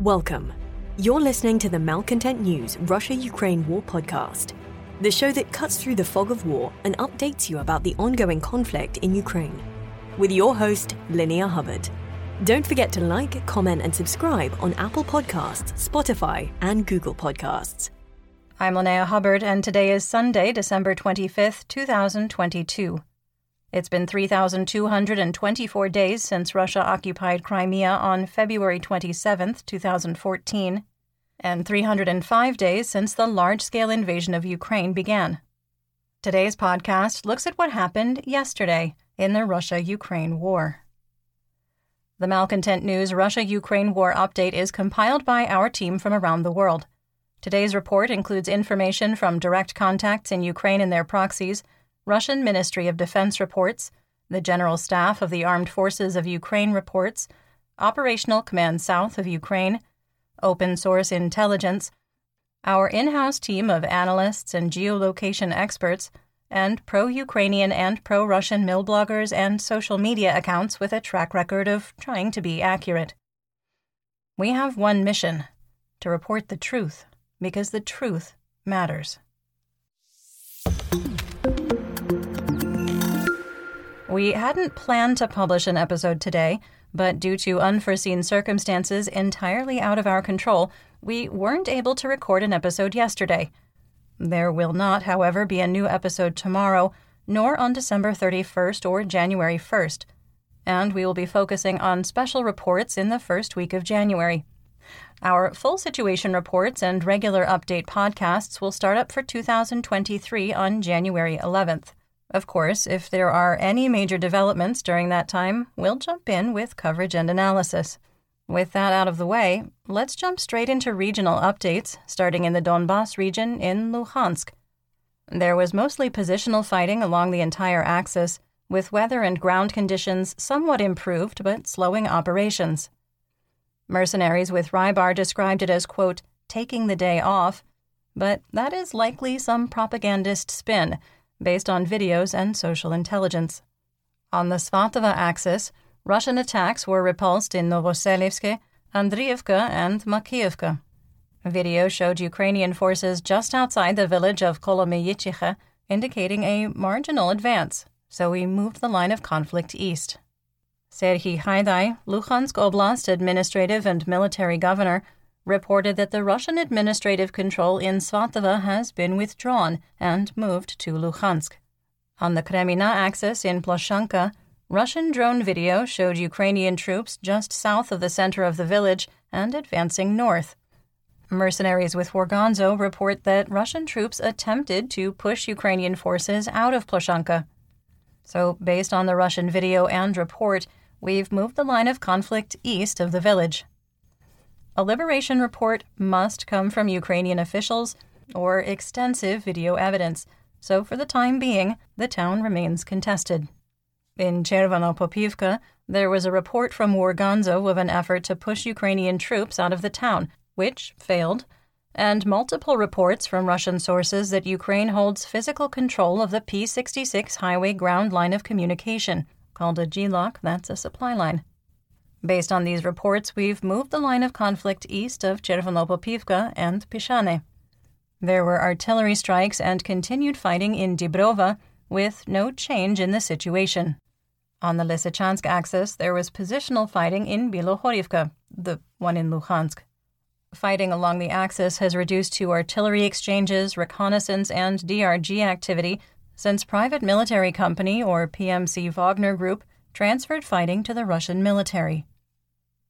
Welcome. You're listening to the Malcontent News Russia Ukraine War podcast, the show that cuts through the fog of war and updates you about the ongoing conflict in Ukraine. With your host, Linnea Hubbard. Don't forget to like, comment, and subscribe on Apple Podcasts, Spotify, and Google Podcasts. I'm Linnea Hubbard, and today is Sunday, December 25th, 2022. It's been 3,224 days since Russia occupied Crimea on February 27, 2014, and 305 days since the large scale invasion of Ukraine began. Today's podcast looks at what happened yesterday in the Russia Ukraine war. The Malcontent News Russia Ukraine War update is compiled by our team from around the world. Today's report includes information from direct contacts in Ukraine and their proxies Russian Ministry of Defense reports, the General Staff of the Armed Forces of Ukraine reports, Operational Command South of Ukraine, open source intelligence, our in house team of analysts and geolocation experts, and pro Ukrainian and pro Russian mill bloggers and social media accounts with a track record of trying to be accurate. We have one mission to report the truth because the truth matters. We hadn't planned to publish an episode today, but due to unforeseen circumstances entirely out of our control, we weren't able to record an episode yesterday. There will not, however, be a new episode tomorrow, nor on December 31st or January 1st. And we will be focusing on special reports in the first week of January. Our full situation reports and regular update podcasts will start up for 2023 on January 11th. Of course, if there are any major developments during that time, we'll jump in with coverage and analysis. With that out of the way, let's jump straight into regional updates, starting in the Donbass region in Luhansk. There was mostly positional fighting along the entire axis, with weather and ground conditions somewhat improved but slowing operations. Mercenaries with Rybar described it as, quote, taking the day off, but that is likely some propagandist spin based on videos and social intelligence. On the Svatova axis, Russian attacks were repulsed in Novoselivske, Andriivka, and Makiivka. Video showed Ukrainian forces just outside the village of Kolomiyichiche, indicating a marginal advance, so we moved the line of conflict east. Serhiy Haidai, Luhansk Oblast administrative and military governor, reported that the Russian administrative control in Svatova has been withdrawn and moved to Luhansk. On the Kremina axis in Plashanka, Russian drone video showed Ukrainian troops just south of the center of the village and advancing north. Mercenaries with Wargonzo report that Russian troops attempted to push Ukrainian forces out of Plashanka. So, based on the Russian video and report, we've moved the line of conflict east of the village. A liberation report must come from Ukrainian officials or extensive video evidence, so for the time being, the town remains contested. In Chervonopopivka, there was a report from Wargonzo of an effort to push Ukrainian troops out of the town, which failed, and multiple reports from Russian sources that Ukraine holds physical control of the P 66 highway ground line of communication, called a GLOC, that's a supply line. Based on these reports, we've moved the line of conflict east of Chervonopopivka and Pishane. There were artillery strikes and continued fighting in Dibrova, with no change in the situation. On the Lysychansk axis, there was positional fighting in Bilohorivka, the one in Luhansk. Fighting along the axis has reduced to artillery exchanges, reconnaissance, and DRG activity since private military company or PMC Wagner Group transferred fighting to the Russian military.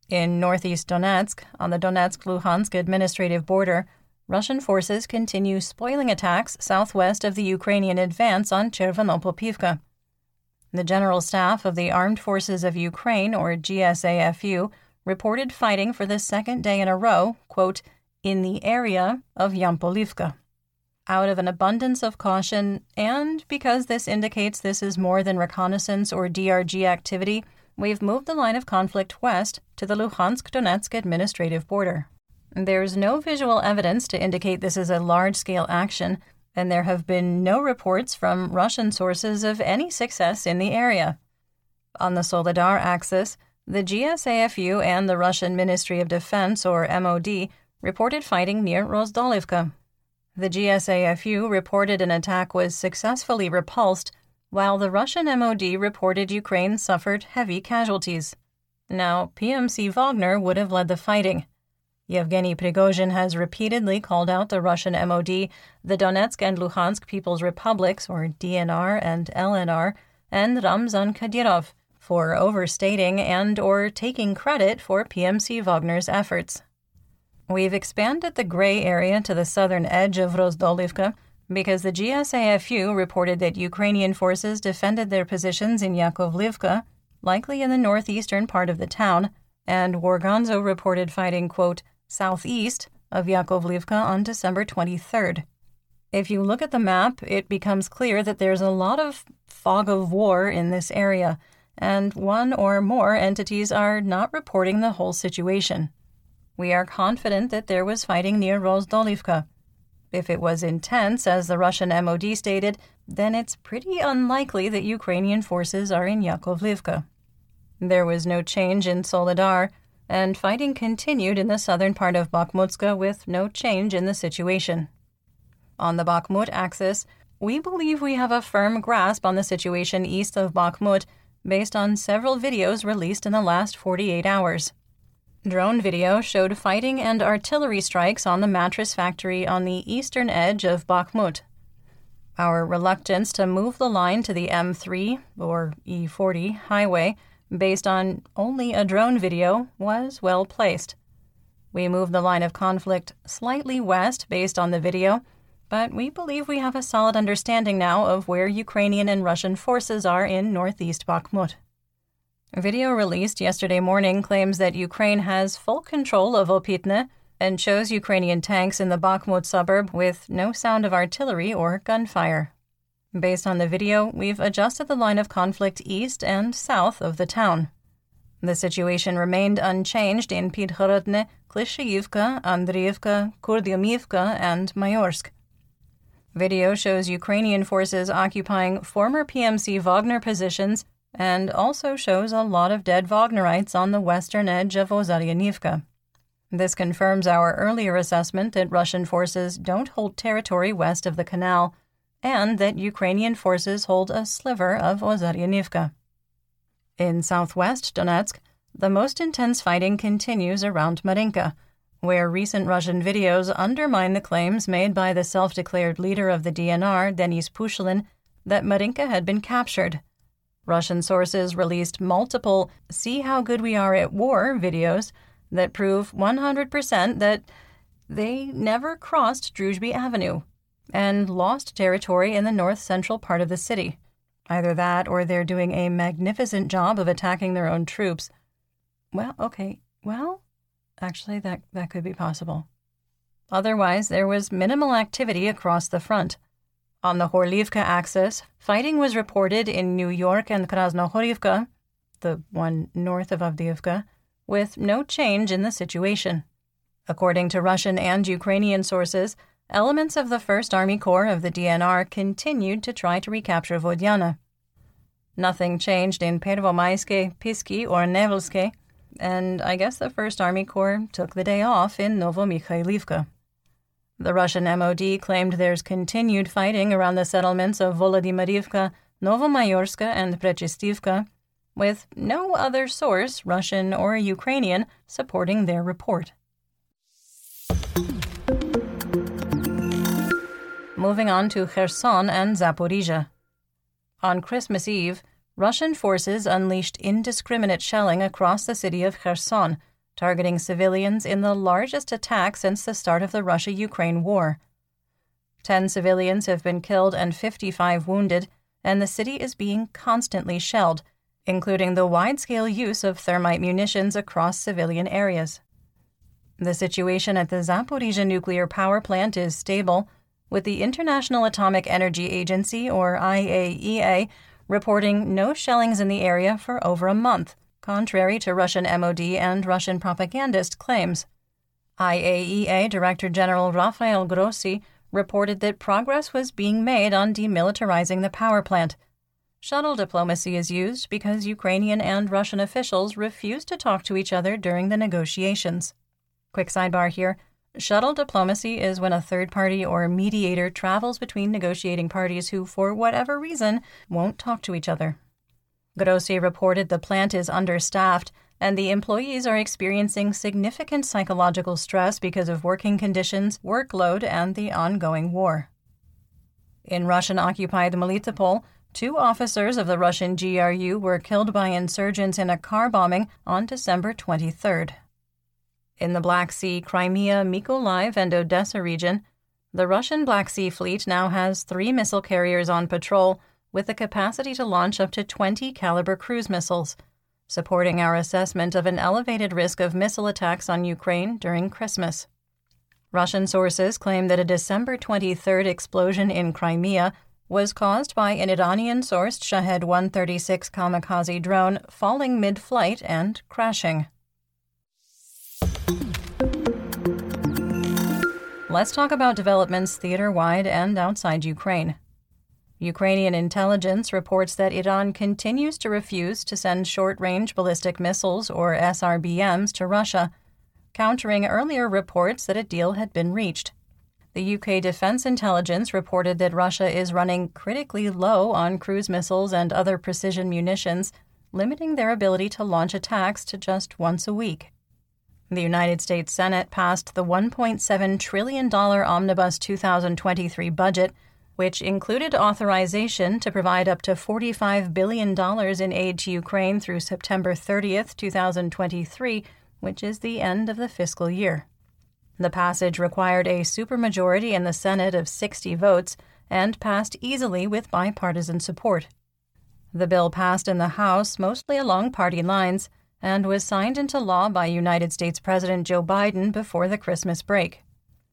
In northeast Donetsk, on the Donetsk Luhansk administrative border, Russian forces continue spoiling attacks southwest of the Ukrainian advance on Chervonopopivka. The General Staff of the Armed Forces of Ukraine, or GSAFU, reported fighting for the second day in a row, quote, in the area of Yampolivka. Out of an abundance of caution, and because this indicates this is more than reconnaissance or DRG activity, we've moved the line of conflict west to the Luhansk Donetsk administrative border. There's no visual evidence to indicate this is a large scale action, and there have been no reports from Russian sources of any success in the area. On the Soledar axis, the GSAFU and the Russian Ministry of Defense, or MOD, reported fighting near Rozdolivka. The GSAFU reported an attack was successfully repulsed, while the Russian MOD reported Ukraine suffered heavy casualties. Now, PMC Wagner would have led the fighting. Yevgeny Prigozhin has repeatedly called out the Russian MOD, the Donetsk and Luhansk People's Republics, or DNR and LNR, and Ramzan Kadyrov for overstating and or taking credit for PMC Wagner's efforts. We've expanded the gray area to the southern edge of Rozdolivka because the GSAFU reported that Ukrainian forces defended their positions in Yakovlivka, likely in the northeastern part of the town, and Wargonzo reported fighting, quote, southeast of Yakovlivka on December 23rd. If you look at the map, it becomes clear that there's a lot of fog of war in this area, and one or more entities are not reporting the whole situation. We are confident that there was fighting near Rozdolivka. If it was intense, as the Russian MOD stated, then it's pretty unlikely that Ukrainian forces are in Yakovlivka. There was no change in Soledar, and fighting continued in the southern part of Bakhmutska with no change in the situation. On the Bakhmut axis, we believe we have a firm grasp on the situation east of Bakhmut based on several videos released in the last 48 hours. Drone video showed fighting and artillery strikes on the mattress factory on the eastern edge of Bakhmut. Our reluctance to move the line to the M3 or E40 highway based on only a drone video was well placed. We moved the line of conflict slightly west based on the video, but we believe we have a solid understanding now of where Ukrainian and Russian forces are in northeast Bakhmut. A video released yesterday morning claims that Ukraine has full control of Opitne and shows Ukrainian tanks in the Bakhmut suburb with no sound of artillery or gunfire. Based on the video, we've adjusted the line of conflict east and south of the town. The situation remained unchanged in Pidhorodne, Klishchiivka, Andriivka, Kurdyumivka, and Mayorsk. Video shows Ukrainian forces occupying former PMC Wagner positions and also shows a lot of dead Wagnerites on the western edge of Ozaryanivka. This confirms our earlier assessment that Russian forces don't hold territory west of the canal and that Ukrainian forces hold a sliver of Ozaryanivka. In southwest Donetsk, the most intense fighting continues around Marinka, where recent Russian videos undermine the claims made by the self declared leader of the DNR, Denis Pushilin, that Marinka had been captured. Russian sources released multiple See How Good We Are at War videos that prove 100% that they never crossed Druzhby Avenue and lost territory in the north central part of the city. Either that or they're doing a magnificent job of attacking their own troops. Well, okay, well, actually, that, that could be possible. Otherwise, there was minimal activity across the front. On the Horlivka axis, fighting was reported in New York and Krasnohorivka, the one north of Avdiivka, with no change in the situation. According to Russian and Ukrainian sources, elements of the 1st Army Corps of the DNR continued to try to recapture Vodyana. Nothing changed in Pervomaiske, Pisky, or Nevelske, and I guess the 1st Army Corps took the day off in Novomikhailivka. The Russian MOD claimed there's continued fighting around the settlements of Volodymyrivka, Novomayorska, and Prechistivka, with no other source, Russian or Ukrainian, supporting their report. moving on to Kherson and Zaporizhia. On Christmas Eve, Russian forces unleashed indiscriminate shelling across the city of Kherson, targeting civilians in the largest attack since the start of the Russia Ukraine war. Ten civilians have been killed and 55 wounded, and the city is being constantly shelled, including the wide scale use of thermite munitions across civilian areas. The situation at the Zaporizhia nuclear power plant is stable, with the International Atomic Energy Agency, or IAEA, reporting no shellings in the area for over a month, contrary to Russian MOD and Russian propagandist claims. IAEA Director General Rafael Grossi reported that progress was being made on demilitarizing the power plant. Shuttle diplomacy is used because Ukrainian and Russian officials refused to talk to each other during the negotiations. Quick sidebar here shuttle diplomacy is when a third party or mediator travels between negotiating parties who, for whatever reason, won't talk to each other. Grossi reported the plant is understaffed and the employees are experiencing significant psychological stress because of working conditions, workload, and the ongoing war. In Russian occupied Melitopol, two officers of the Russian GRU were killed by insurgents in a car bombing on December 23rd. In the Black Sea, Crimea, Mykolaiv, and Odessa region, the Russian Black Sea Fleet now has three missile carriers on patrol with the capacity to launch up to 20 Kalibr cruise missiles, supporting our assessment of an elevated risk of missile attacks on Ukraine during Christmas. Russian sources claim that a December 23rd explosion in Crimea was caused by an Iranian sourced Shahed 136 kamikaze drone falling mid flight and crashing. Let's talk about developments theater wide and outside Ukraine. Ukrainian intelligence reports that Iran continues to refuse to send short range ballistic missiles, or SRBMs, to Russia, countering earlier reports that a deal had been reached. The UK Defense Intelligence reported that Russia is running critically low on cruise missiles and other precision munitions, limiting their ability to launch attacks to just once a week. The United States Senate passed the $1.7 trillion Omnibus 2023 budget, which included authorization to provide up to $45 billion in aid to Ukraine through September 30, 2023, which is the end of the fiscal year. The passage required a supermajority in the Senate of 60 votes and passed easily with bipartisan support. The bill passed in the House mostly along party lines and was signed into law by United States President Joe Biden before the Christmas break.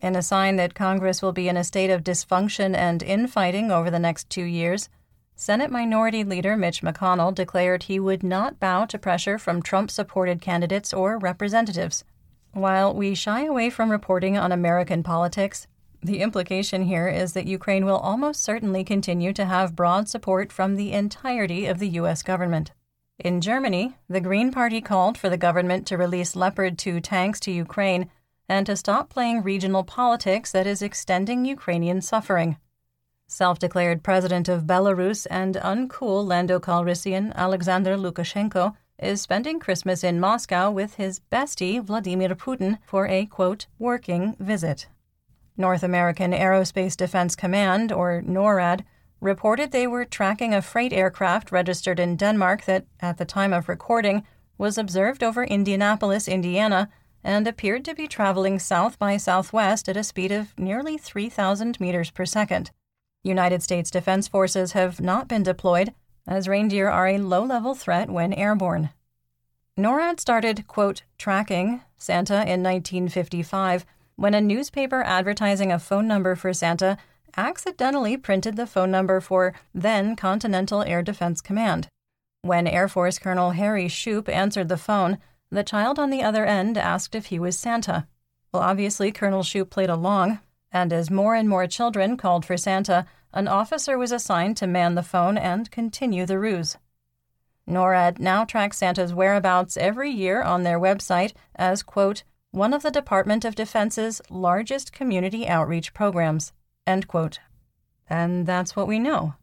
In a sign that Congress will be in a state of dysfunction and infighting over the next two years, Senate Minority Leader Mitch McConnell declared he would not bow to pressure from Trump supported candidates or representatives. While we shy away from reporting on American politics, the implication here is that Ukraine will almost certainly continue to have broad support from the entirety of the U.S. government. In Germany, the Green Party called for the government to release Leopard 2 tanks to Ukraine and to stop playing regional politics that is extending Ukrainian suffering. Self declared president of Belarus and uncool Lando Calrissian Alexander Lukashenko is spending Christmas in Moscow with his bestie Vladimir Putin for a quote, working visit. North American Aerospace Defense Command, or NORAD, reported they were tracking a freight aircraft registered in Denmark that, at the time of recording, was observed over Indianapolis, Indiana, and appeared to be traveling south by southwest at a speed of nearly 3,000 meters per second. United States Defense Forces have not been deployed, as reindeer are a low level threat when airborne. NORAD started, quote, tracking Santa in 1955 when a newspaper advertising a phone number for Santa accidentally printed the phone number for then Continental Air Defense Command. When Air Force Colonel Harry Shoup answered the phone, the child on the other end asked if he was Santa. Well, obviously, Colonel Shoup played along, and as more and more children called for Santa, an officer was assigned to man the phone and continue the ruse. NORAD now tracks Santa's whereabouts every year on their website as, quote, one of the Department of Defense's largest community outreach programs. End quote. And that's what we know.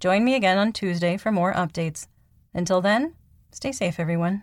Join me again on Tuesday for more updates. Until then, stay safe, everyone.